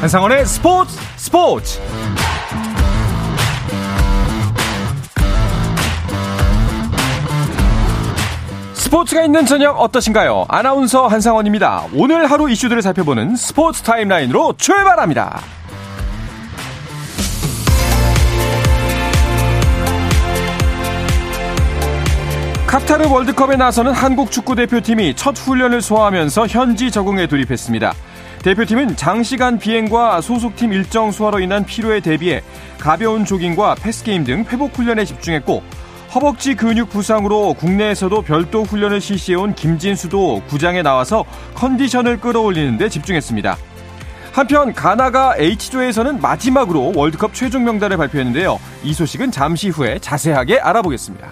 한상원의 스포츠 스포츠 스포츠가 있는 저녁 어떠신가요? 아나운서 한상원입니다. 오늘 하루 이슈들을 살펴보는 스포츠 타임라인으로 출발합니다. 카타르 월드컵에 나서는 한국 축구 대표팀이 첫 훈련을 소화하면서 현지 적응에 돌입했습니다. 대표팀은 장시간 비행과 소속팀 일정 소화로 인한 피로에 대비해 가벼운 조깅과 패스게임 등 회복 훈련에 집중했고 허벅지 근육 부상으로 국내에서도 별도 훈련을 실시해온 김진수도 구장에 나와서 컨디션을 끌어올리는 데 집중했습니다. 한편 가나가 H조에서는 마지막으로 월드컵 최종 명단을 발표했는데요. 이 소식은 잠시 후에 자세하게 알아보겠습니다.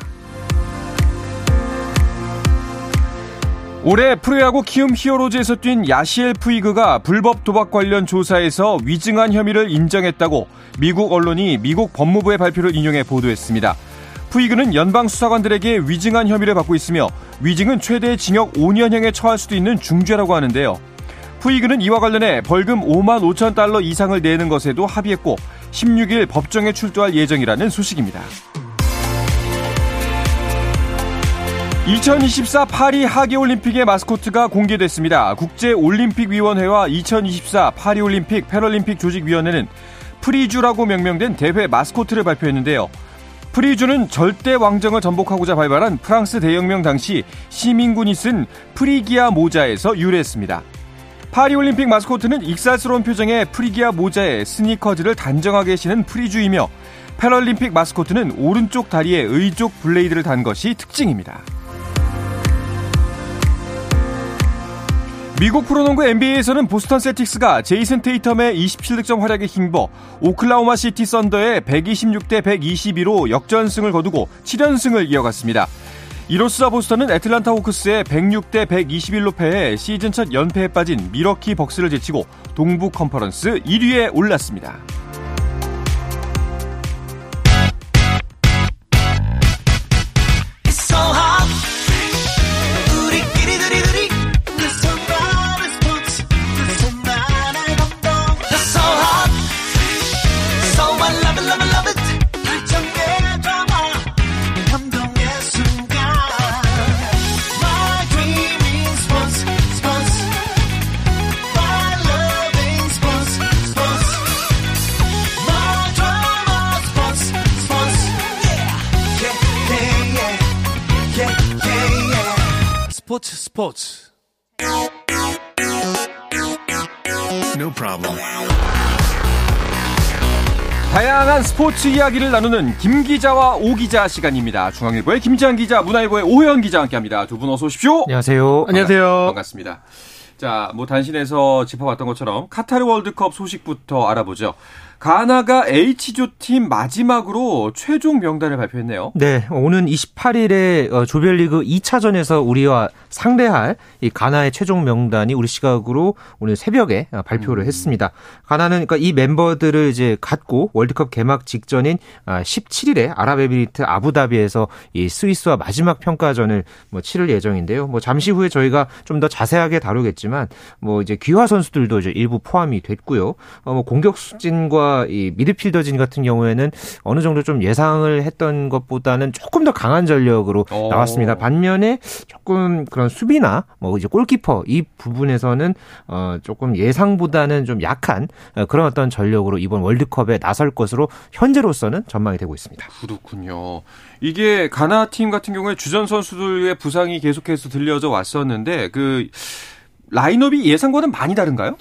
올해 프로야구 키움 히어로즈에서 뛴 야시엘 푸이그가 불법 도박 관련 조사에서 위증한 혐의를 인정했다고 미국 언론이 미국 법무부의 발표를 인용해 보도했습니다. 푸이그는 연방 수사관들에게 위증한 혐의를 받고 있으며 위증은 최대 징역 5년형에 처할 수도 있는 중죄라고 하는데요. 푸이그는 이와 관련해 벌금 5만 5천 달러 이상을 내는 것에도 합의했고 16일 법정에 출두할 예정이라는 소식입니다. 2024 파리 하계올림픽의 마스코트가 공개됐습니다. 국제올림픽위원회와 2024 파리올림픽 패럴림픽 조직위원회는 프리주라고 명명된 대회 마스코트를 발표했는데요. 프리주는 절대 왕정을 전복하고자 발발한 프랑스 대혁명 당시 시민군이 쓴 프리기아 모자에서 유래했습니다. 파리올림픽 마스코트는 익살스러운 표정의 프리기아 모자에 스니커즈를 단정하게 신은 프리주이며 패럴림픽 마스코트는 오른쪽 다리에 의족 블레이드를 단 것이 특징입니다. 미국 프로농구 NBA에서는 보스턴 셀틱스가 제이슨 테이텀의 27득점 활약에 힘입어 오클라호마 시티 썬더에 126대 122로 역전승을 거두고 7연승을 이어갔습니다. 이로써 보스턴은 애틀란타 호크스에 106대 121로 패해 시즌 첫 연패에 빠진 밀워키 벅스를 제치고 동부 컨퍼런스 1위에 올랐습니다. 스포츠 No problem. 다양한 스포츠 이야기를 나누는 김 기자와 오 기자 시간입니다. 중앙일보의 김지한 기자, 문화일보의 오현 기자 함께합니다. 두 분 어서 오십시오. 안녕하세요. 안녕하세요. 반갑습니다. 자, 뭐 단신에서 짚어봤던 것처럼 카타르 월드컵 소식부터 알아보죠. 가나가 H조 팀 마지막으로 최종 명단을 발표했네요. 네, 오는 28일에 어, 조별리그 2차전에서 우리와 상대할 이 가나의 최종 명단이 우리 시각으로 오늘 새벽에 어, 발표를 음. 했습니다. 가나는 그러니까 이 멤버들을 이제 갖고 월드컵 개막 직전인 17일에 어, 아랍에미리트 아부다비에서 이 스위스와 마지막 평가전을 뭐 치를 예정인데요. 뭐 잠시 후에 저희가 좀 더 자세하게 다루겠지만 뭐 이제 귀화 선수들도 이제 일부 포함이 됐고요. 뭐 공격진과 이 미드필더진 같은 경우에는 어느 정도 좀 예상을 했던 것보다는 조금 더 강한 전력으로 오. 나왔습니다. 반면에 조금 그런 수비나 뭐 이제 골키퍼 이 부분에서는 어 조금 예상보다는 좀 약한 어, 그런 어떤 전력으로 이번 월드컵에 나설 것으로 현재로서는 전망이 되고 있습니다. 그렇군요. 이게 가나 팀 같은 경우에 주전 선수들의 부상이 계속해서 들려져 왔었는데 그 라인업이 예상과는 많이 다른가요?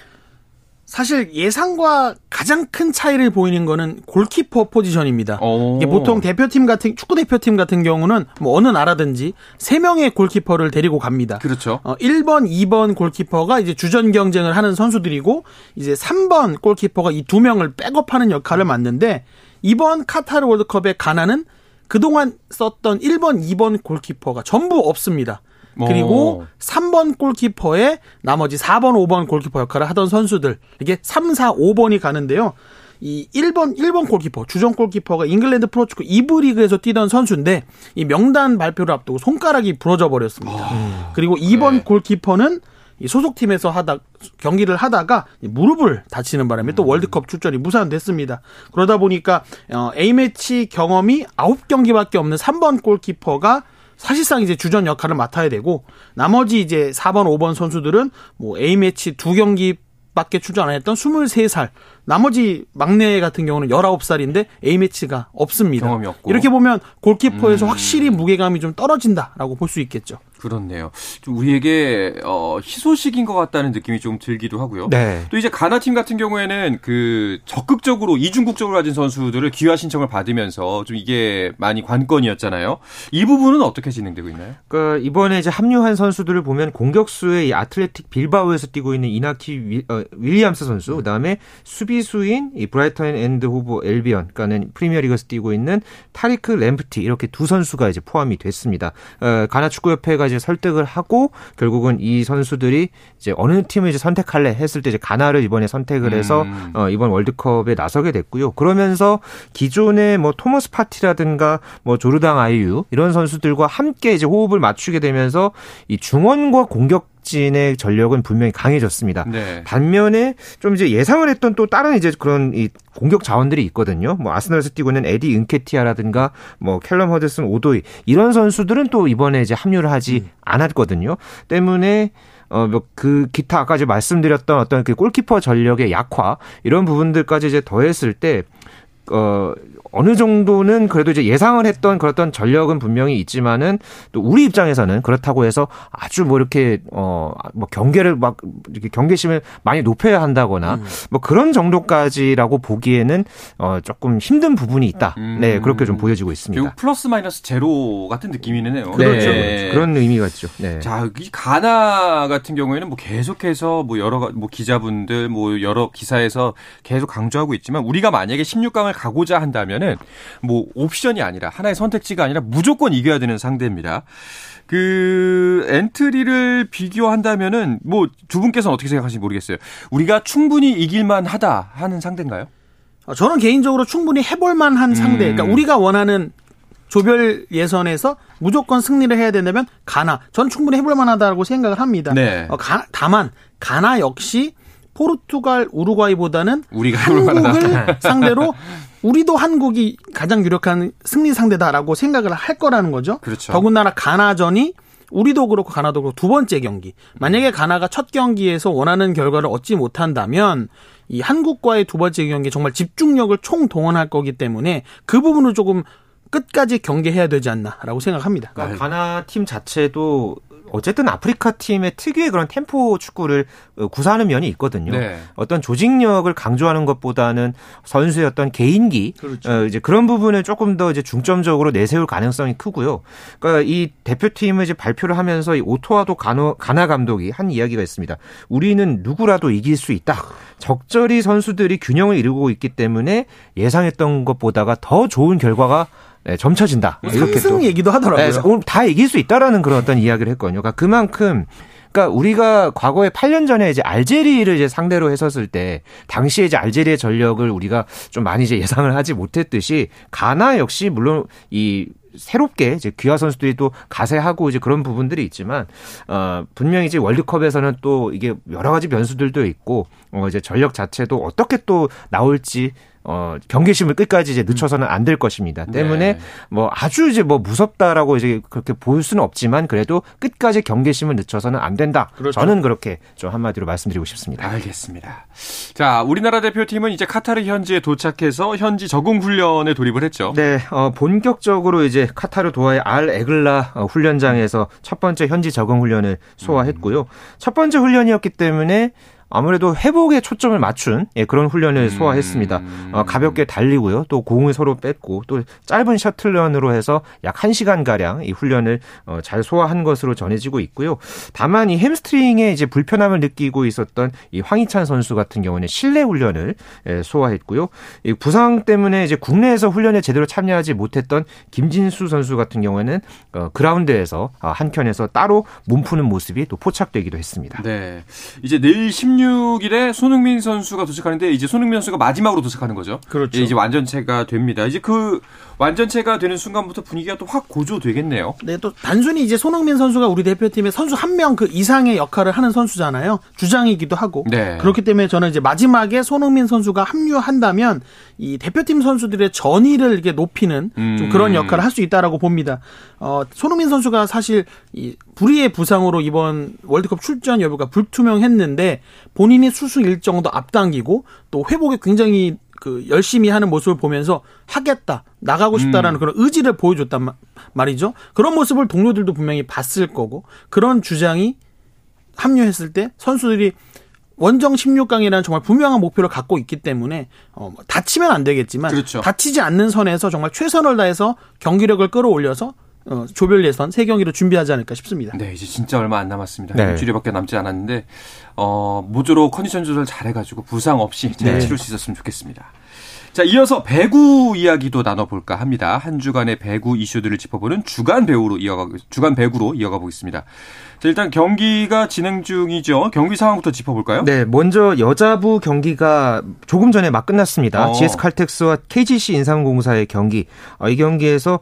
사실 예상과 가장 큰 차이를 보이는 거는 골키퍼 포지션입니다. 보통 대표팀 같은 축구 대표팀 같은 경우는 뭐 어느 나라든지 세 명의 골키퍼를 데리고 갑니다. 그렇죠. 어, 1번, 2번 골키퍼가 이제 주전 경쟁을 하는 선수들이고 이제 3번 골키퍼가 이 두 명을 백업하는 역할을 맡는데 이번 카타르 월드컵의 가나는 그동안 썼던 1번, 2번 골키퍼가 전부 없습니다. 그리고 오. 3번 골키퍼에 나머지 4번, 5번 골키퍼 역할을 하던 선수들. 이게 3, 4, 5번이 가는데요. 이 1번 1번 골키퍼 주전 골키퍼가 잉글랜드 프로축구 2부 리그에서 뛰던 선수인데 이 명단 발표를 앞두고 손가락이 부러져 버렸습니다. 아, 그리고 2번 네. 골키퍼는 이 소속팀에서 하다 경기를 하다가 무릎을 다치는 바람에 또 월드컵 출전이 무산됐습니다. 그러다 보니까 어, A 매치 경험이 9경기밖에 없는 3번 골키퍼가 사실상 이제 주전 역할을 맡아야 되고 나머지 이제 4번, 5번 선수들은 뭐 A 매치 두 경기 밖에 출전 안 했던 23살. 나머지 막내 같은 경우는 19살인데 A매치가 없습니다. 경험이 없고. 이렇게 보면 골키퍼에서 확실히 무게감이 좀 떨어진다라고 볼 수 있겠죠. 그렇네요. 좀 우리에게 어, 희소식인 것 같다는 느낌이 좀 들기도 하고요. 네. 또 이제 가나 팀 같은 경우에는 그 적극적으로 이중 국적을 가진 선수들을 귀화 신청을 받으면서 좀 이게 많이 관건이었잖아요. 이 부분은 어떻게 진행되고 있나요? 그러니까 이번에 이제 합류한 선수들을 보면 공격수에 이 아틀레틱 빌바오에서 뛰고 있는 이나키 윌, 어, 윌리엄스 선수, 그다음에 수비수인 이 브라이턴 앤드 호브 앨비언, 그러니까는 프리미어리그에서 뛰고 있는 타리크 램프티 이렇게 두 선수가 이제 포함이 됐습니다. 어, 가나 축구협회가 이제 설득을 하고 결국은 이 선수들이 이제 어느 팀을 이제 선택할래 했을 때 이제 가나를 이번에 선택을 해서 음. 어, 이번 월드컵에 나서게 됐고요. 그러면서 기존의 뭐 토머스 파티라든가 뭐 조르당 아이유 이런 선수들과 함께 이제 호흡을 맞추게 되면서 이 중원과 공격 진의 전력은 분명히 강해졌습니다. 네. 반면에 좀 이제 예상을 했던 또 다른 이제 그런 이 공격 자원들이 있거든요. 뭐 아스널에서 뛰고 있는 에디 은케티아라든가 뭐 캘럼 허드슨 오도이 이런 선수들은 또 이번에 이제 합류를 하지 않았거든요. 때문에 어, 뭐, 그, 기타 아까 말씀드렸던 어떤 그 골키퍼 전력의 약화, 이런 부분들까지 이제 더했을 때, 어, 어느 정도는 그래도 이제 예상을 했던 그랬던 전력은 분명히 있지만은 또 우리 입장에서는 그렇다고 해서 아주 뭐 이렇게 어 뭐 경계를 막 이렇게 경계심을 많이 높여야 한다거나 뭐 그런 정도까지라고 보기에는 어 조금 힘든 부분이 있다. 음. 네 그렇게 좀 보여지고 있습니다. 결국 플러스 마이너스 제로 같은 느낌이네요. 그렇죠. 네. 그런 의미가 있죠. 네. 자, 이 가나 같은 경우에는 뭐 계속해서 뭐 여러 가- 뭐 기자분들 뭐 여러 기사에서 계속 강조하고 있지만 우리가 만약에 16강을 가고자 한다면은 뭐 옵션이 아니라 하나의 선택지가 아니라 무조건 이겨야 되는 상대입니다. 그 엔트리를 비교한다면은 뭐 두 분께서는 어떻게 생각하시는지 모르겠어요. 우리가 충분히 이길만 하다 하는 상대인가요? 어, 저는 개인적으로 충분히 해볼 만한 상대. 음. 그러니까 우리가 원하는 조별 예선에서 무조건 승리를 해야 된다면 가나. 저는 충분히 해볼 만하다고 생각을 합니다. 네. 어, 가- 다만 가나 역시 포르투갈, 우루과이보다는 우리가. 한국을 상대로 우리도 한국이 가장 유력한 승리 상대다라고 생각을 할 거라는 거죠. 그렇죠. 더군다나 가나전이 우리도 그렇고 가나도 그렇고 두 번째 경기. 만약에 가나가 첫 경기에서 원하는 결과를 얻지 못한다면 이 한국과의 두 번째 경기 정말 집중력을 총 동원할 거기 때문에 그 부분을 조금 끝까지 경계해야 되지 않나라고 생각합니다. 그러니까 가나 팀 자체도 어쨌든 아프리카 팀의 특유의 그런 템포 축구를 어, 구사하는 면이 있거든요. 네. 어떤 조직력을 강조하는 것보다는 선수의 어떤 개인기 그렇죠. 어, 이제 그런 부분을 조금 더 이제 중점적으로 내세울 가능성이 크고요. 그러니까 이 대표팀을 이제 발표를 하면서 이 오토와도 가노, 가나 감독이 한 이야기가 있습니다. 우리는 누구라도 이길 수 있다. 적절히 선수들이 균형을 이루고 있기 때문에 예상했던 것보다가 더 좋은 결과가 네, 점쳐진다. 이렇게 또 얘기도 하더라고요. 네, 오늘 다 이길 수 있다라는 그런 어떤 이야기를 했거든요. 그러니까 그만큼 그러니까 우리가 과거에 8년 전에 이제 알제리를 이제 상대로 했었을 때 당시에 이제 알제리의 전력을 우리가 좀 많이 이제 예상을 하지 못했듯이 가나 역시 물론 이 새롭게 이제 귀화 선수들이 또 가세하고 이제 그런 부분들이 있지만 어 분명히 이제 월드컵에서는 또 이게 여러 가지 변수들도 있고 어 이제 전력 자체도 어떻게 또 나올지 어 경계심을 끝까지 이제 늦춰서는 안 될 것입니다. 때문에 네. 뭐 아주 이제 뭐 무섭다라고 이제 그렇게 보일 수는 없지만 그래도 끝까지 경계심을 늦춰서는 안 된다. 그렇죠. 저는 그렇게 좀 한마디로 말씀드리고 싶습니다. 알겠습니다. 자, 우리나라 대표팀은 이제 카타르 현지에 도착해서 현지 적응 훈련에 돌입을 했죠. 네, 어, 본격적으로 이제 카타르 도하의 알 에글라 어, 훈련장에서 첫 번째 현지 적응 훈련을 소화했고요. 첫 번째 훈련이었기 때문에 아무래도 회복에 초점을 맞춘 예, 그런 훈련을 소화했습니다. 어, 가볍게 달리고요. 또 공을 서로 뺐고 또 짧은 셔틀런으로 해서 약 1시간 가량 이 훈련을 어, 잘 소화한 것으로 전해지고 있고요. 다만 이 햄스트링에 이제 불편함을 느끼고 있었던 이 황희찬 선수 같은 경우는 실내 훈련을 예, 소화했고요. 이 부상 때문에 이제 국내에서 훈련에 제대로 참여하지 못했던 김진수 선수 같은 경우에는 어, 그라운드에서 어, 한켠에서 따로 몸 푸는 모습이 또 포착되기도 했습니다. 네. 이제 내일 16일에 손흥민 선수가 도착하는데 이제 손흥민 선수가 마지막으로 도착하는 거죠. 그렇죠. 예, 이제 완전체가 됩니다. 이제 그 완전체가 되는 순간부터 분위기가 또 확 고조되겠네요. 네, 또 단순히 이제 손흥민 선수가 우리 대표팀의 선수 한 명 그 이상의 역할을 하는 선수잖아요. 주장이기도 하고. 네. 그렇기 때문에 저는 이제 마지막에 손흥민 선수가 합류한다면 이 대표팀 선수들의 전의를 이렇게 높이는 좀 음. 그런 역할을 할 수 있다라고 봅니다. 어, 손흥민 선수가 사실 이 불의의 부상으로 이번 월드컵 출전 여부가 불투명했는데 본인이 수술 일정도 앞당기고 또 회복에 굉장히 그 열심히 하는 모습을 보면서 하겠다 나가고 싶다라는 그런 의지를 보여줬단 마- 말이죠. 그런 모습을 동료들도 분명히 봤을 거고 그런 주장이 합류했을 때 선수들이 원정 16강이라는 정말 분명한 목표를 갖고 있기 때문에 어, 뭐 다치면 안 되겠지만 그렇죠. 다치지 않는 선에서 정말 최선을 다해서 경기력을 끌어올려서 어, 조별 예선 세 경기를 준비하지 않을까 싶습니다. 네, 이제 진짜 얼마 안 남았습니다. 네. 일주일밖에 남지 않았는데 어, 모조로 컨디션 조절 잘해가지고 부상 없이 잘 네. 치를 수 있었으면 좋겠습니다. 자, 이어서 배구 이야기도 나눠볼까 합니다. 한 주간의 배구 이슈들을 짚어보는 주간 배우로 이어가 주간 배구로 이어가 보겠습니다. 자, 일단 경기가 진행 중이죠. 경기 상황부터 짚어볼까요? 네, 먼저 여자부 경기가 조금 전에 막 끝났습니다. 어. GS 칼텍스와 KGC 인삼공사의 경기. 어, 이 경기에서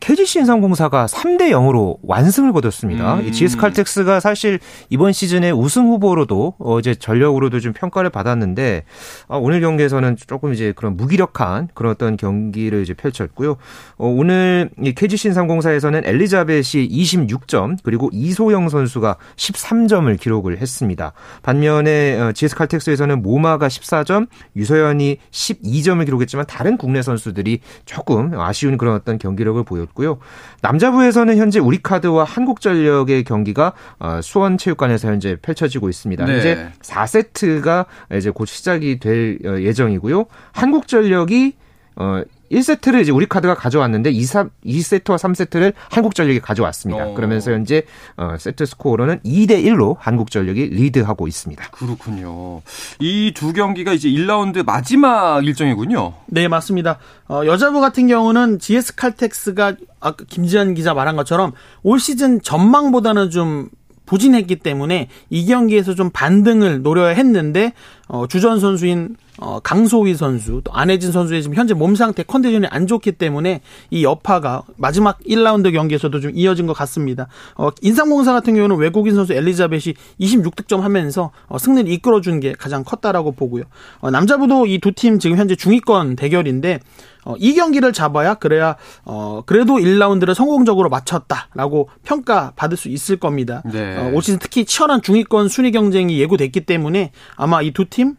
KGC 인삼공사가 3대 0으로 완승을 거뒀습니다. 음. 이 GS 칼텍스가 사실 이번 시즌에 우승 후보로도 어제 전력으로도 좀 평가를 받았는데 아, 오늘 경기에서는 조금 이제 그런 무기력한 그런 어떤 경기를 이제 펼쳤고요. 어, 오늘 이 KGC 인삼공사에서는 엘리자벳이 26점 그리고 이소영 선수가 13점을 기록을 했습니다. 반면에 어, GS 칼텍스에서는 모마가 14점, 유서연이 12점을 기록했지만 다른 국내 선수들이 조금 아쉬운 그런 어떤 경기력을 보였 고요. 남자부에서는 현재 우리카드와 한국전력의 경기가 어, 수원체육관에서 현재 펼쳐지고 있습니다. 네. 현재 4세트가 이제 곧 시작이 될 어, 예정이고요. 한국전력이 어 1세트를 이제 우리 카드가 가져왔는데 2, 3, 2세트와 3세트를 한국전력이 가져왔습니다. 어. 그러면서 현재 어, 세트 스코어로는 2대 1로 한국전력이 리드하고 있습니다. 그렇군요. 이 두 경기가 이제 1라운드 마지막 일정이군요. 네, 맞습니다. 어, 여자부 같은 경우는 GS 칼텍스가 아까 김지한 기자 말한 것처럼 올 시즌 전망보다는 좀 부진했기 때문에 이 경기에서 좀 반등을 노려야 했는데 어, 주전 선수인 어, 강소희 선수 또 안혜진 선수의 지금 현재 몸 상태 컨디션이 안 좋기 때문에 이 여파가 마지막 1라운드 경기에서도 좀 이어진 것 같습니다. 어, 인삼공사 같은 경우는 외국인 선수 엘리자벳이 26득점 하면서 어, 승리를 이끌어준 게 가장 컸다라고 보고요. 어, 남자부도 이 두 팀 지금 현재 중위권 대결인데 어, 이 경기를 잡아야 그래야 어, 그래도 1라운드를 성공적으로 마쳤다라고 평가 받을 수 있을 겁니다. 네. 어, 올 시즌 특히 치열한 중위권 순위 경쟁이 예고됐기 때문에 아마 이 두 팀 어,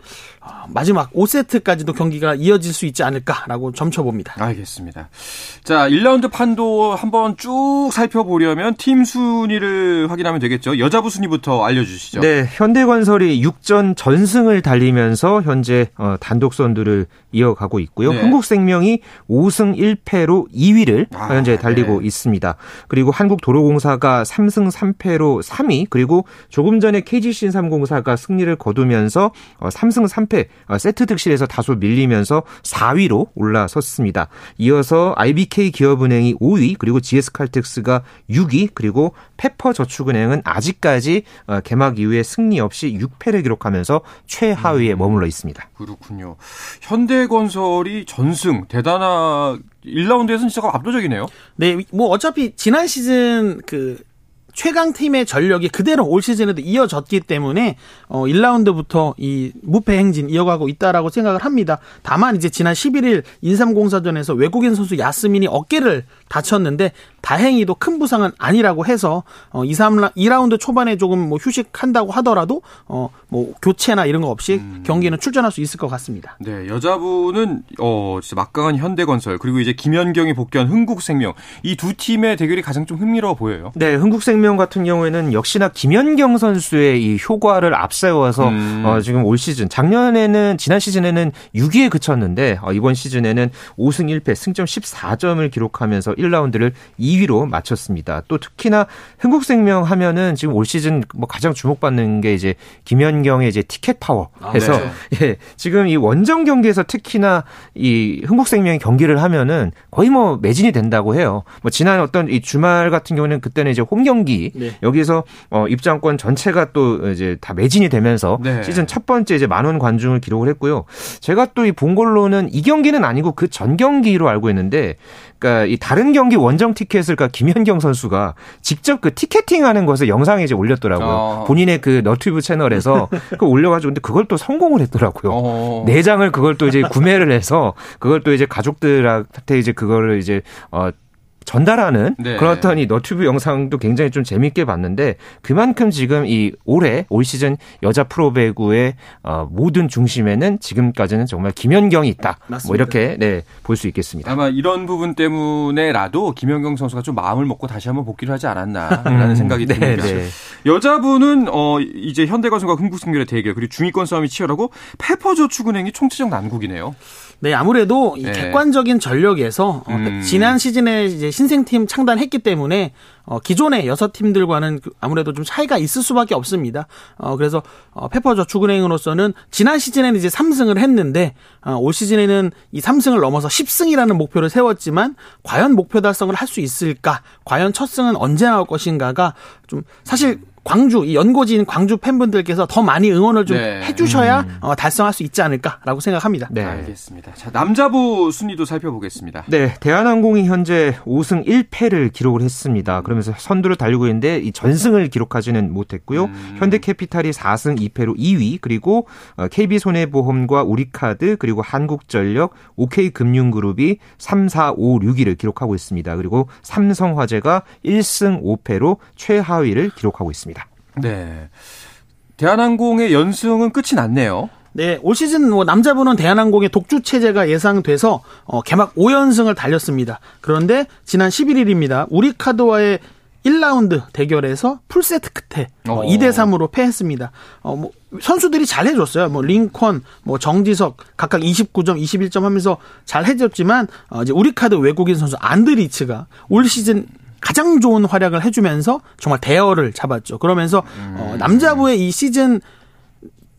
마지막 5세트까지도 경기가 이어질 수 있지 않을까라고 점쳐봅니다. 알겠습니다. 자, 1라운드 판도 한번 쭉 살펴보려면 팀 순위를 확인하면 되겠죠. 여자부 순위부터 알려주시죠. 네, 현대건설이 6전 전승을 달리면서 현재 어, 단독 선두를 이어가고 있고요. 네. 한국생명이 5승 1패로 2위를 아, 현재 달리고 네. 있습니다. 그리고 한국도로공사가 3승 3패로 3위, 그리고 조금 전에 KGC3공사가 승리를 거두면서 어, 3승 3패 어, 세트 득실에서 다소 밀리면서 4위로 올라섰습니다. 이어서 IBK 기업은행이 5위, 그리고 GS칼텍스가 6위, 그리고 페퍼저축은행은 아직까지 어, 개막 이후에 승리 없이 6패를 기록하면서 최하위에 머물러 있습니다. 그렇군요. 현대건설이 전승 대단하 1라운드에서는 진짜 압도적이네요. 네, 뭐 어차피 지난 시즌 그 최강 팀의 전력이 그대로 올 시즌에도 이어졌기 때문에 어 1라운드부터 이 무패 행진 이어가고 있다라고 생각을 합니다. 다만 이제 지난 11일 인삼공사전에서 외국인 선수 야스민이 어깨를 다쳤는데 다행히도 큰 부상은 아니라고 해서 어 2, 3 2라운드 초반에 조금 뭐 휴식한다고 하더라도 어뭐 교체나 이런 거 없이 경기에는 출전할 수 있을 것 같습니다. 네, 여자부는 어 진짜 막강한 현대건설 그리고 이제 김연경이 복귀한 흥국생명 이 두 팀의 대결이 가장 좀 흥미로워 보여요. 네, 흥국생 명 같은 경우에는 역시나 김연경 선수의 이 효과를 앞세워서 음. 어, 지금 올 시즌 작년에는 지난 시즌에는 6위에 그쳤는데 어, 이번 시즌에는 5승 1패 승점 14점을 기록하면서 1라운드를 2위로 마쳤습니다. 또 특히나 흥국생명 하면은 지금 올 시즌 뭐 가장 주목받는 게 이제 김연경의 이제 티켓 파워 해서 네. 예, 지금 이 원정 경기에서 특히나 이 흥국생명이 경기를 하면은 거의 뭐 매진이 된다고 해요. 뭐 지난 어떤 이 주말 같은 경우는 그때는 이제 홈 경기 경기 네. 여기서 어, 입장권 전체가 또 이제 다 매진이 되면서 네. 시즌 첫 번째 이제 만원 관중을 기록을 했고요. 제가 또 이 본 걸로는 이 경기는 아니고 그 전 경기로 알고 있는데 그러니까 이 다른 경기 원정 티켓을 그러니까 김현경 선수가 직접 그 티켓팅하는 것을 영상에 이제 올렸더라고요. 어. 본인의 그 너튜브 채널에서 그 올려가지고 근데 그걸 또 성공을 했더라고요. 어. 네 장을 그걸 또 이제 구매를 해서 그걸 또 이제 가족들한테 이제 그거를 이제 어 전달하는 네. 그렇던 이 너튜브 영상도 굉장히 좀 재밌게 봤는데 그만큼 지금 이 올해 올 시즌 여자 프로배구의 어, 모든 중심에는 지금까지는 정말 김연경이 있다. 뭐 맞습니다. 이렇게 네, 볼 수 있겠습니다. 아마 이런 부분 때문에라도 김연경 선수가 좀 마음을 먹고 다시 한번 복귀를 하지 않았나라는 생각이 네, 듭니다. 네. 여자분은 어 이제 현대건설과 흥국생명의 대결 그리고 중위권 싸움이 치열하고 페퍼저축은행이 총체적 난국이네요. 네, 아무래도 이 네. 객관적인 전력에서 어, 음. 지난 시즌에 이제 신생팀 창단했기 때문에 어, 기존의 여섯 팀들과는 그- 아무래도 좀 차이가 있을 수밖에 없습니다. 어, 그래서 어, 페퍼저축은행으로서는 지난 시즌에는 이제 3승을 했는데 어, 올 시즌에는 이 3승을 넘어서 10승이라는 목표를 세웠지만 과연 목표 달성을 할 수 있을까? 과연 첫 승은 언제 나올 것인가가 좀 사실 광주 이 연고지인 광주 팬분들께서 더 많이 응원을 좀 네. 해주셔야 어, 달성할 수 있지 않을까라고 생각합니다. 네. 알겠습니다. 자 남자부 순위도 살펴보겠습니다. 네, 대한항공이 현재 5승 1패를 기록을 했습니다. 그러면서 선두를 달리고 있는데 이 전승을 기록하지는 못했고요. 음. 현대캐피탈이 4승 2패로 2위, 그리고 어, KB손해보험과 우리카드, 그리고 한국전력, OK금융그룹이 3, 4, 5, 6위를 기록하고 있습니다. 그리고 삼성화재가 1승 5패로 최하위를 기록하고 있습니다. 네. 대한항공의 연승은 끝이 났네요. 네, 올 시즌 뭐 남자분은 대한항공의 독주 체제가 예상돼서 어, 개막 5연승을 달렸습니다. 그런데 지난 11일입니다. 우리카드와의 1라운드 대결에서 풀세트 끝에 어, 어. 2대 3으로 패했습니다. 어, 뭐 선수들이 잘 해줬어요. 뭐 링컨, 뭐 정지석 각각 29점, 21점 하면서 잘 해줬지만 어, 이제 우리카드 외국인 선수 안드리츠가 올 시즌 가장 좋은 활약을 해주면서 정말 대열을 잡았죠. 그러면서 어, 남자부의 이 시즌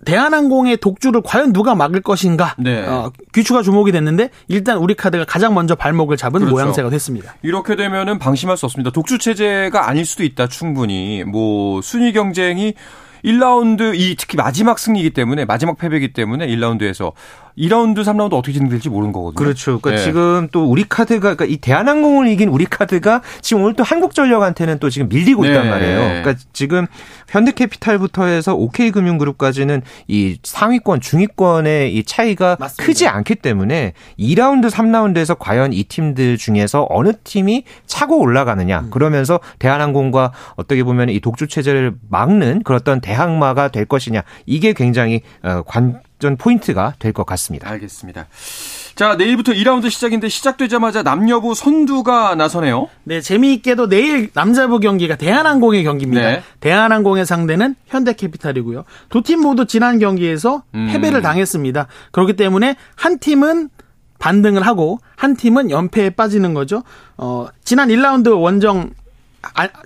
대한항공의 독주를 과연 누가 막을 것인가 네. 어, 귀추가 주목이 됐는데 일단 우리 카드가 가장 먼저 발목을 잡은 그렇죠. 모양새가 됐습니다. 이렇게 되면은 방심할 수 없습니다. 독주 체제가 아닐 수도 있다. 충분히 뭐 순위 경쟁이 1라운드 이 특히 마지막 승리이기 때문에 마지막 패배이기 때문에 1라운드에서 2라운드, 3라운드 어떻게 진행될지 모르는 거거든요. 그렇죠. 그러니까 네. 지금 또 우리 카드가 그러니까 이 대한항공을 이긴 우리 카드가 지금 오늘 또 한국전력한테는 또 지금 밀리고 있단 네. 말이에요. 그러니까 지금 현대캐피탈부터 해서 OK금융그룹까지는 이 상위권, 중위권의 이 차이가 맞습니다. 크지 않기 때문에 2라운드, 3라운드에서 과연 이 팀들 중에서 어느 팀이 차고 올라가느냐. 그러면서 대한항공과 어떻게 보면 이 독주 체제를 막는 그런 어떤 대항마가 될 것이냐. 이게 굉장히 어, 관전 포인트가 될 것 같습니다. 알겠습니다. 자, 내일부터 2라운드 시작인데 시작되자마자 남녀부 선두가 나서네요. 네, 재미있게도 내일 남자부 경기가 대한항공의 경기입니다. 네. 대한항공의 상대는 현대캐피탈이고요. 두 팀 모두 지난 경기에서 음. 패배를 당했습니다. 그렇기 때문에 한 팀은 반등을 하고 한 팀은 연패에 빠지는 거죠. 어, 지난 1라운드 원정 아,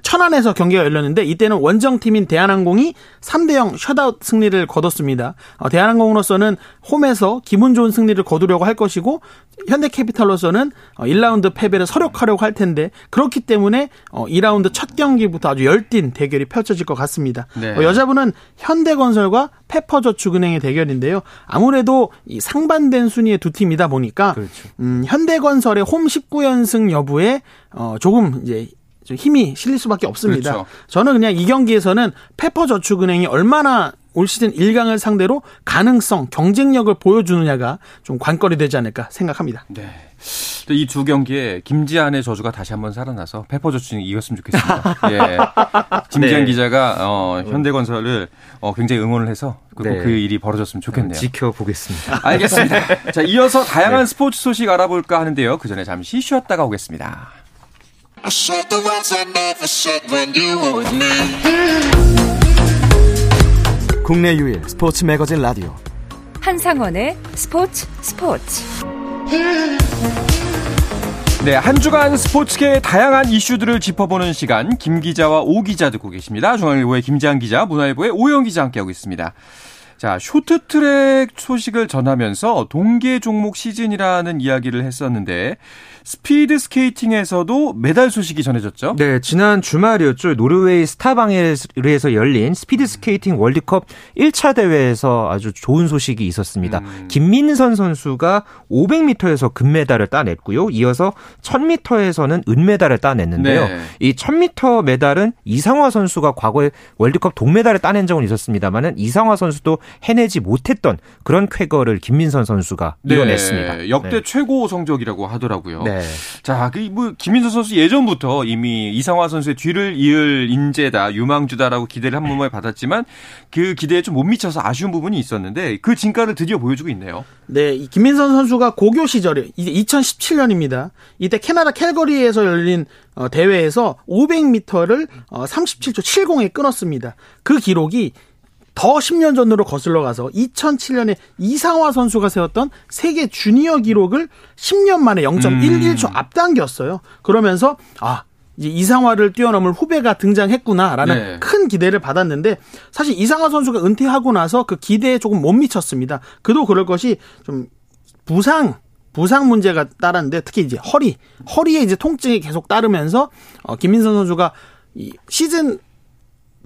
천안에서 경기가 열렸는데 이때는 원정팀인 대한항공이 3대 0 셧아웃 승리를 거뒀습니다. 어, 대한항공으로서는 홈에서 기분 좋은 승리를 거두려고 할 것이고 현대캐피탈로서는 어, 1라운드 패배를 서력하려고 할 텐데 그렇기 때문에 어, 2라운드 첫 경기부터 아주 열띤 대결이 펼쳐질 것 같습니다. 네. 어, 여자분은 현대건설과 페퍼저축은행의 대결인데요. 아무래도 이 상반된 순위의 두 팀이다 보니까 그렇죠. 음, 현대건설의 홈 19연승 여부에 어, 조금 이제 좀 힘이 실릴 수밖에 없습니다. 그렇죠. 저는 그냥 이 경기에서는 페퍼저축은행이 얼마나 올 시즌 1강을 상대로 가능성, 경쟁력을 보여주느냐가 좀 관건이 되지 않을까 생각합니다. 네. 이 두 경기에 김지한의 저주가 다시 한번 살아나서 페퍼저축이 이겼으면 좋겠습니다. 예. 김지한 네. 기자가 어, 현대건설을 어, 굉장히 응원을 해서 꼭 네. 그 일이 벌어졌으면 좋겠네요. 지켜보겠습니다. 알겠습니다. 자, 이어서 다양한 네. 스포츠 소식 알아볼까 하는데요. 그 전에 잠시 쉬었다가 오겠습니다. I said the words I never said when you were with me. 국내 유일 스포츠 매거진 라디오 한상원의 스포츠 스포츠 네, 한 주간 스포츠계의 다양한 이슈들을 짚어보는 시간 김 기자와 오 기자 듣고 계십니다. 중앙일보의 김지한 기자, 문화일보의 오영 기자 함께하고 있습니다. 자, 쇼트트랙 소식을 전하면서 동계 종목 시즌이라는 이야기를 했었는데 스피드 스케이팅에서도 메달 소식이 전해졌죠? 네, 지난 주말이었죠. 노르웨이 스타방에르에서 열린 스피드 스케이팅 월드컵 1차 대회에서 아주 좋은 소식이 있었습니다. 음. 김민선 선수가 500m에서 금메달을 따냈고요. 이어서 1000m에서는 은메달을 따냈는데요. 네. 이 1000m 메달은 이상화 선수가 과거에 월드컵 동메달을 따낸 적은 있었습니다만은 이상화 선수도 해내지 못했던 그런 쾌거를 김민선 선수가 이뤄냈습니다. 네, 역대 네. 최고 성적이라고 하더라고요. 네. 자, 그, 뭐, 김민선 선수 예전부터 이미 이상화 선수의 뒤를 이을 인재다, 유망주다라고 기대를 한 번에 받았지만 그 기대에 좀 못 미쳐서 아쉬운 부분이 있었는데 그 진가를 드디어 보여주고 있네요. 네, 이 김민선 선수가 고교 시절에 이제 2017년입니다. 이때 캐나다 캘거리에서 열린 어, 대회에서 500m를 어, 37초 70에 끊었습니다. 그 기록이 더 10년 전으로 거슬러 가서 2007년에 이상화 선수가 세웠던 세계 주니어 기록을 10년 만에 0.11초 앞당겼어요. 그러면서 아 이제 이상화를 뛰어넘을 후배가 등장했구나라는 네. 큰 기대를 받았는데 사실 이상화 선수가 은퇴하고 나서 그 기대에 조금 못 미쳤습니다. 그도 그럴 것이 좀 부상 부상 문제가 따랐는데 특히 이제 허리 허리에 이제 통증이 계속 따르면서 어, 김민선 선수가 이 시즌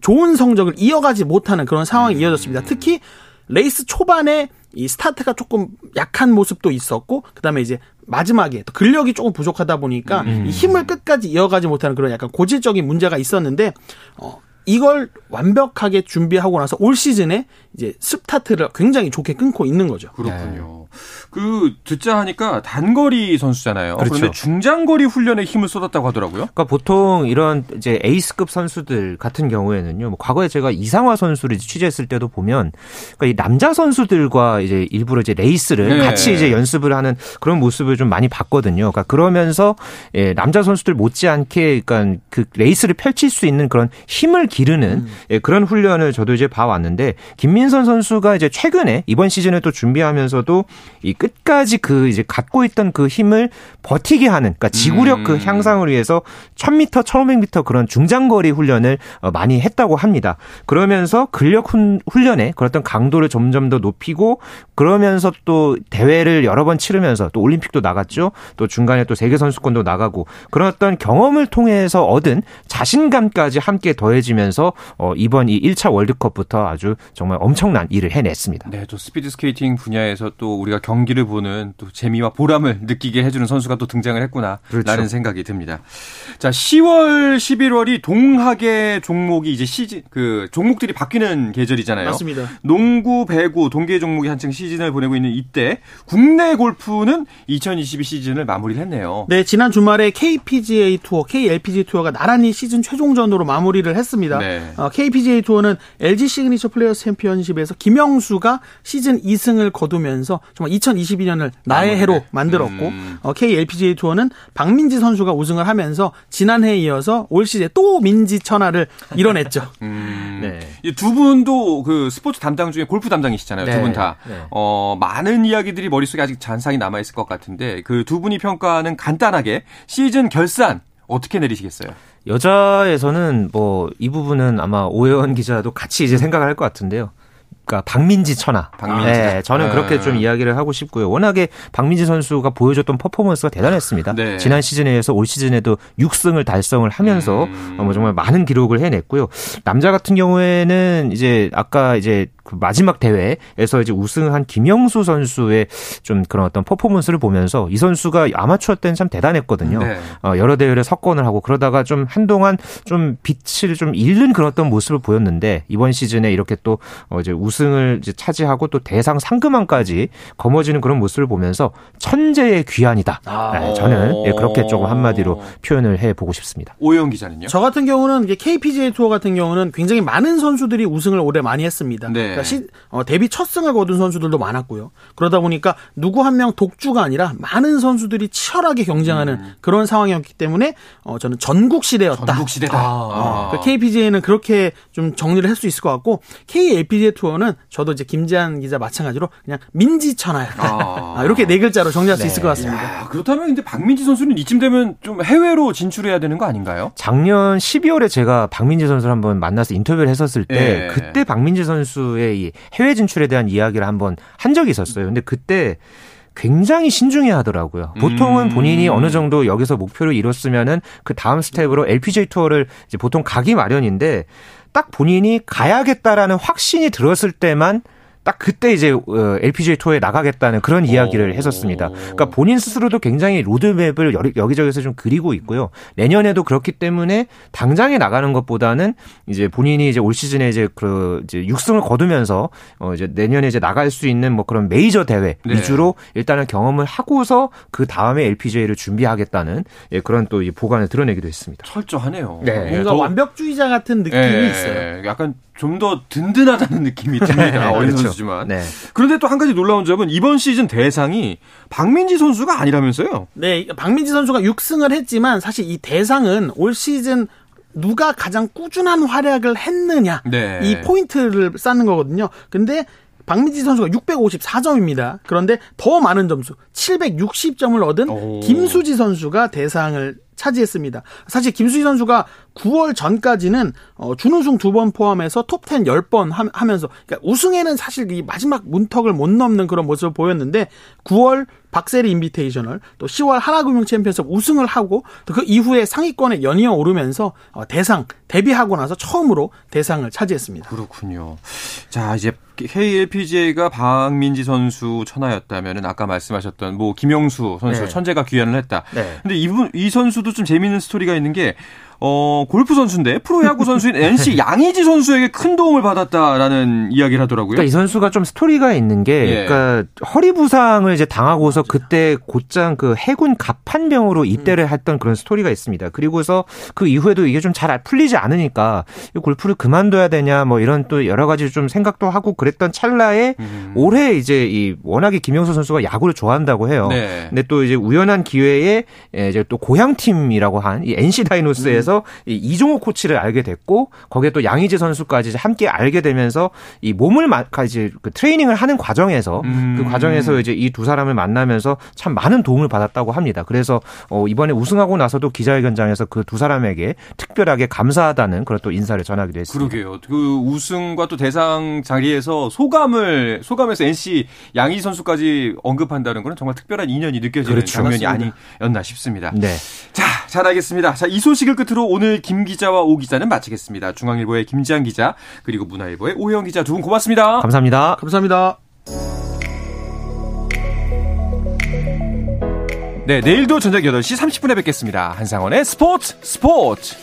좋은 성적을 이어가지 못하는 그런 상황이 이어졌습니다. 특히 레이스 초반에 이 스타트가 조금 약한 모습도 있었고 그다음에 이제 마지막에 또 근력이 조금 부족하다 보니까 이 힘을 끝까지 이어가지 못하는 그런 약간 고질적인 문제가 있었는데 어 이걸 완벽하게 준비하고 나서 올 시즌에 이제 스타트를 굉장히 좋게 끊고 있는 거죠. 그렇군요. 그 듣자 하니까 단거리 선수잖아요. 그렇죠. 그런데 중장거리 훈련에 힘을 쏟았다고 하더라고요. 그러니까 보통 이런 이제 에이스급 선수들 같은 경우에는요. 뭐 과거에 제가 이상화 선수를 취재했을 때도 보면 그러니까 이 남자 선수들과 이제 일부러 이제 레이스를 네. 같이 이제 연습을 하는 그런 모습을 좀 많이 봤거든요. 그러니까 그러면서 예, 남자 선수들 못지않게 그러니까 그 레이스를 펼칠 수 있는 그런 힘을 기르는 예, 그런 훈련을 저도 이제 봐왔는데 김민 선 선수가 이제 최근에 이번 시즌에 또 준비하면서도 이 끝까지 그 이제 갖고 있던 그 힘을 버티게 하는 그러니까 지구력 음. 그 향상을 위해서 1000m, 1500m 그런 중장거리 훈련을 어, 많이 했다고 합니다. 그러면서 근력 훈- 훈련에 그런 어떤 강도를 점점 더 높이고 그러면서 또 대회를 여러 번 치르면서 또 올림픽도 나갔죠. 또 중간에 또 세계 선수권도 나가고 그런 어떤 경험을 통해서 얻은 자신감까지 함께 더해지면서 어, 이번 이 1차 월드컵부터 아주 정말 엄청난 일을 해냈습니다. 네, 또 스피드 스케이팅 분야에서 또 우리가 경기를 보는 또 재미와 보람을 느끼게 해주는 선수가 또 등장을 했구나라는 그렇죠. 생각이 듭니다. 자, 10월, 11월이 동하계 종목이 이제 시즌 그 종목들이 바뀌는 계절이잖아요. 맞습니다. 농구, 배구, 동계 종목이 한층 시즌을 보내고 있는 이때 국내 골프는 2022 시즌을 마무리를 했네요. 네, 지난 주말에 KPGA 투어, KLPGA 투어가 나란히 시즌 최종전으로 마무리를 했습니다. 네. 어, KPGA 투어는 LG 시그니처 플레이어스 챔피언십에서 김영수가 시즌 2승을 거두면서 정말 2022년을 나의. 해로 만들었고 음. 어, KLPGA 투어는 박민지 선수가 우승을 하면서 지난해에 이어서 올 시즌 또 민지 천하를 이뤄냈죠. 음, 네. 이두 분도 그 스포츠 담당 중에 골프 담당이시잖아요. 네. 두분 다. 네. 어, 많은 이야기들이 머릿속에 아직 잔상이 남아 있을 것 같은데 그 두 분이 평가하는 간단하게 시즌 결산 어떻게 내리시겠어요? 여자에서는 뭐 이 부분은 아마 오해원 기자도 같이 이제 생각할 것 같은데요. 그러니까 박민지 천하. 박민지. 네, 저는 네. 그렇게 좀 이야기를 하고 싶고요. 워낙에 박민지 선수가 보여줬던 퍼포먼스가 대단했습니다. 네. 지난 시즌에 이어서 올 시즌에도 6승을 달성을 하면서 음. 어, 뭐 정말 많은 기록을 해냈고요. 남자 같은 경우에는 이제 아까 이제 그 마지막 대회에서 이제 우승한 김영수 선수의 좀 그런 어떤 퍼포먼스를 보면서 이 선수가 아마추어 때는 참 대단했거든요. 네. 어, 여러 대회를 석권을 하고 그러다가 좀 한동안 좀 빛을 좀 잃는 그런 어떤 모습을 보였는데 이번 시즌에 이렇게 또 어, 이제 우승을 이제 차지하고 또 대상 상금왕까지 거머쥐는 그런 모습을 보면서 천재의 귀환이다. 네, 저는 예, 그렇게 조금 한마디로 표현을 해 보고 싶습니다. 오영 기자는요? 저 같은 경우는 KPGA 투어 같은 경우는 굉장히 많은 선수들이 우승을 올해 많이 했습니다. 네. 그러니까 시- 어, 데뷔 첫 승을 거둔 선수들도 많았고요. 그러다 보니까 누구 한 명 독주가 아니라 많은 선수들이 치열하게 경쟁하는 그런 상황이었기 때문에 어, 저는 전국 시대였다. 전국 시대다. 어, 아. 그 KPGA는 그렇게 좀 정리를 할 수 있을 것 같고 KLPGA 투어는 저도 이제 김재한 기자 마찬가지로 그냥 민지천하였다. 아. 아, 이렇게 네 글자로 정리할 수 있을 것 같습니다. 야, 그렇다면 근데 박민지 선수는 이쯤 되면 좀 해외로 진출해야 되는 거 아닌가요? 작년 12월에 제가 박민지 선수를 한번 만나서 인터뷰를 했었을 때 예. 그때 박민지 선수 의 선수의 이 해외 진출에 대한 이야기를 한번 한 적이 있었어요. 근데 그때 굉장히 신중해 하더라고요. 보통은 음. 본인이 어느 정도 여기서 목표를 이뤘으면은 그 다음 스텝으로 LPGA 투어를 이제 보통 가기 마련인데 딱 본인이 가야겠다라는 확신이 들었을 때만 딱 그때 이제 어, LPGA 투어에 나가겠다는 그런 이야기를 했었습니다. 그러니까 본인 스스로도 굉장히 로드맵을 여기저기서 좀 그리고 있고요. 내년에도 그렇기 때문에 당장에 나가는 것보다는 이제 본인이 이제 올 시즌에 이제 그 이제 6승을 거두면서 어 이제 내년에 이제 나갈 수 있는 뭐 그런 메이저 대회 네. 위주로 일단은 경험을 하고서 그 다음에 LPGA를 준비하겠다는 예, 그런 또이 보관을 드러내기도 했습니다. 철저하네요. 네. 예, 뭔가 더- 완벽주의자 같은 느낌이 예, 있어요. 약간 좀 더 든든하다는 느낌이 듭니다. 어린 그렇죠. 선수지만. 네. 그런데 또 한 가지 놀라운 점은 이번 시즌 대상이 박민지 선수가 아니라면서요? 네, 박민지 선수가 6승을 했지만 사실 이 대상은 올 시즌 누가 가장 꾸준한 활약을 했느냐 네. 이 포인트를 쌓는 거거든요. 근데 박민지 선수가 654점입니다. 그런데 더 많은 점수 760점을 얻은 오. 김수지 선수가 대상을 차지했습니다. 사실 김수지 선수가 9월 전까지는 어, 준우승 두 번 포함해서 톱10 10번 하 면서 그러니까 우승에는 사실 이 마지막 문턱을 못 넘는 그런 모습을 보였는데 9월 박세리 인비테이셔널 또 10월 하나금융 챔피언십 우승을 하고 또 그 이후에 상위권에 연이어 오르면서 어, 대상 데뷔하고 나서 처음으로 대상을 차지했습니다. 그렇군요. 자, 이제 KLPGA가 박민지 선수 천하였다면은 아까 말씀하셨던 뭐 김영수 선수 네. 천재가 귀환을 했다. 네. 근데 이분 이 선수도 좀 재미있는 스토리가 있는 게 어, 골프 선수인데 프로야구 선수인 NC 양의지 선수에게 큰 도움을 받았다라는 이야기를 하더라고요. 그러니까 이 선수가 좀 스토리가 있는 게, 예. 그러니까 허리 부상을 이제 당하고서 그때 곧장 그 해군 갑판병으로 입대를 했던 그런 스토리가 있습니다. 그리고서 그 이후에도 이게 좀 잘 풀리지 않으니까 이 골프를 그만둬야 되냐 뭐 이런 또 여러 가지 좀 생각도 하고 그 랬던 찰나에 음. 올해 이제 이 워낙에 김영수 선수가 야구를 좋아한다고 해요. 네. 근데 또 이제 우연한 기회에 예, 이제 또 고향 팀이라고 한 이 NC 다이노스에서 이 이종호 코치를 알게 됐고 거기에 또 양의지 선수까지 함께 알게 되면서 이 몸을 마, 이제 그 트레이닝을 하는 과정에서 음. 그 과정에서 이제 이 두 사람을 만나면서 참 많은 도움을 받았다고 합니다. 그래서 어 이번에 우승하고 나서도 기자회견장에서 그 두 사람에게 특별하게 감사하다는 그런 또 인사를 전하기도 했습니다. 그러게요. 그 우승과 또 대상 자리에서 소감을 소감에서 NC 양희 선수까지 언급한다는 건 정말 특별한 인연이 느껴지는 그렇죠. 장면이 맞습니다. 아니었나 싶습니다. 네. 자, 잘 알겠습니다. 자, 이 소식을 끝으로 오늘 김 기자와 오 기자는 마치겠습니다. 중앙일보의 김지한 기자 그리고 문화일보의 오영 기자 두 분 고맙습니다. 감사합니다. 감사합니다. 네, 내일도 저녁 8시 30분에 뵙겠습니다. 한상원의 스포츠 스포츠.